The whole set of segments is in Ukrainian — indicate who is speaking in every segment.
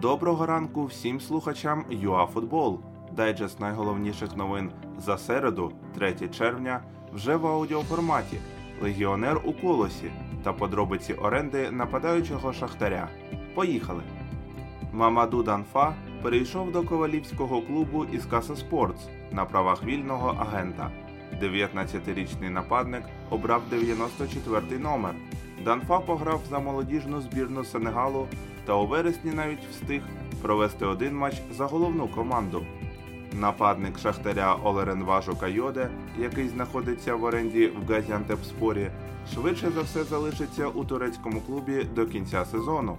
Speaker 1: Доброго ранку всім слухачам ЮАФутбол. Дайджест найголовніших новин за середу, 3 червня, вже в аудіоформаті. Легіонер у колосі та подробиці оренди нападаючого шахтаря. Поїхали! Мамаду Данфа перейшов до ковалівського клубу із Каса Спортс на правах вільного агента. 19-річний нападник обрав 94-й номер. Данфа пограв за молодіжну збірну Сенегалу та у вересні навіть встиг провести один матч за головну команду. Нападник Шахтаря Олеренважу Кайоде, який знаходиться в оренді в Газіантепспорі, швидше за все залишиться у турецькому клубі до кінця сезону.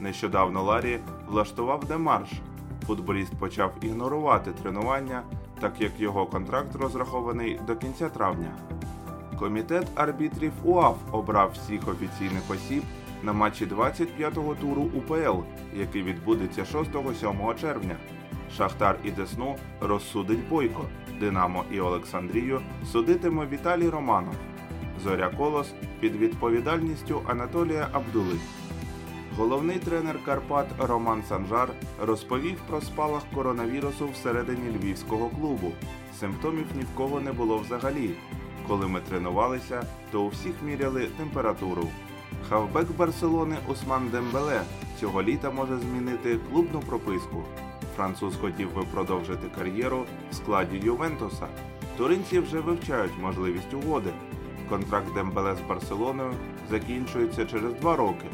Speaker 1: Нещодавно Ларі влаштував демарш. Футболіст почав ігнорувати тренування, так як його контракт розрахований до кінця травня. Комітет арбітрів УАФ обрав всіх офіційних осіб на матчі 25-го туру УПЛ, який відбудеться 6-7 червня. Шахтар і Десну розсудить Бойко, Динамо і Олександрію судитиме Віталій Романов. Зоря Колос під відповідальністю Анатолія Абдули. Головний тренер Карпат Роман Санжар розповів про спалах коронавірусу всередині львівського клубу. Симптомів ні в кого не було взагалі. Коли ми тренувалися, то у всіх міряли температуру. Хавбек Барселони Усман Дембеле цього літа може змінити клубну прописку. Француз хотів би продовжити кар'єру в складі Ювентуса. Туринці вже вивчають можливість угоди. Контракт Дембеле з Барселоною закінчується через два роки.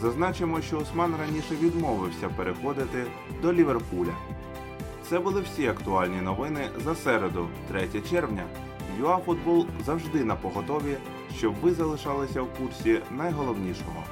Speaker 1: Зазначимо, що Усман раніше відмовився переходити до Ліверпуля. Це були всі актуальні новини за середу, 3 червня. ЮАФутбол завжди на поготові, щоб ви залишалися в курсі найголовнішого.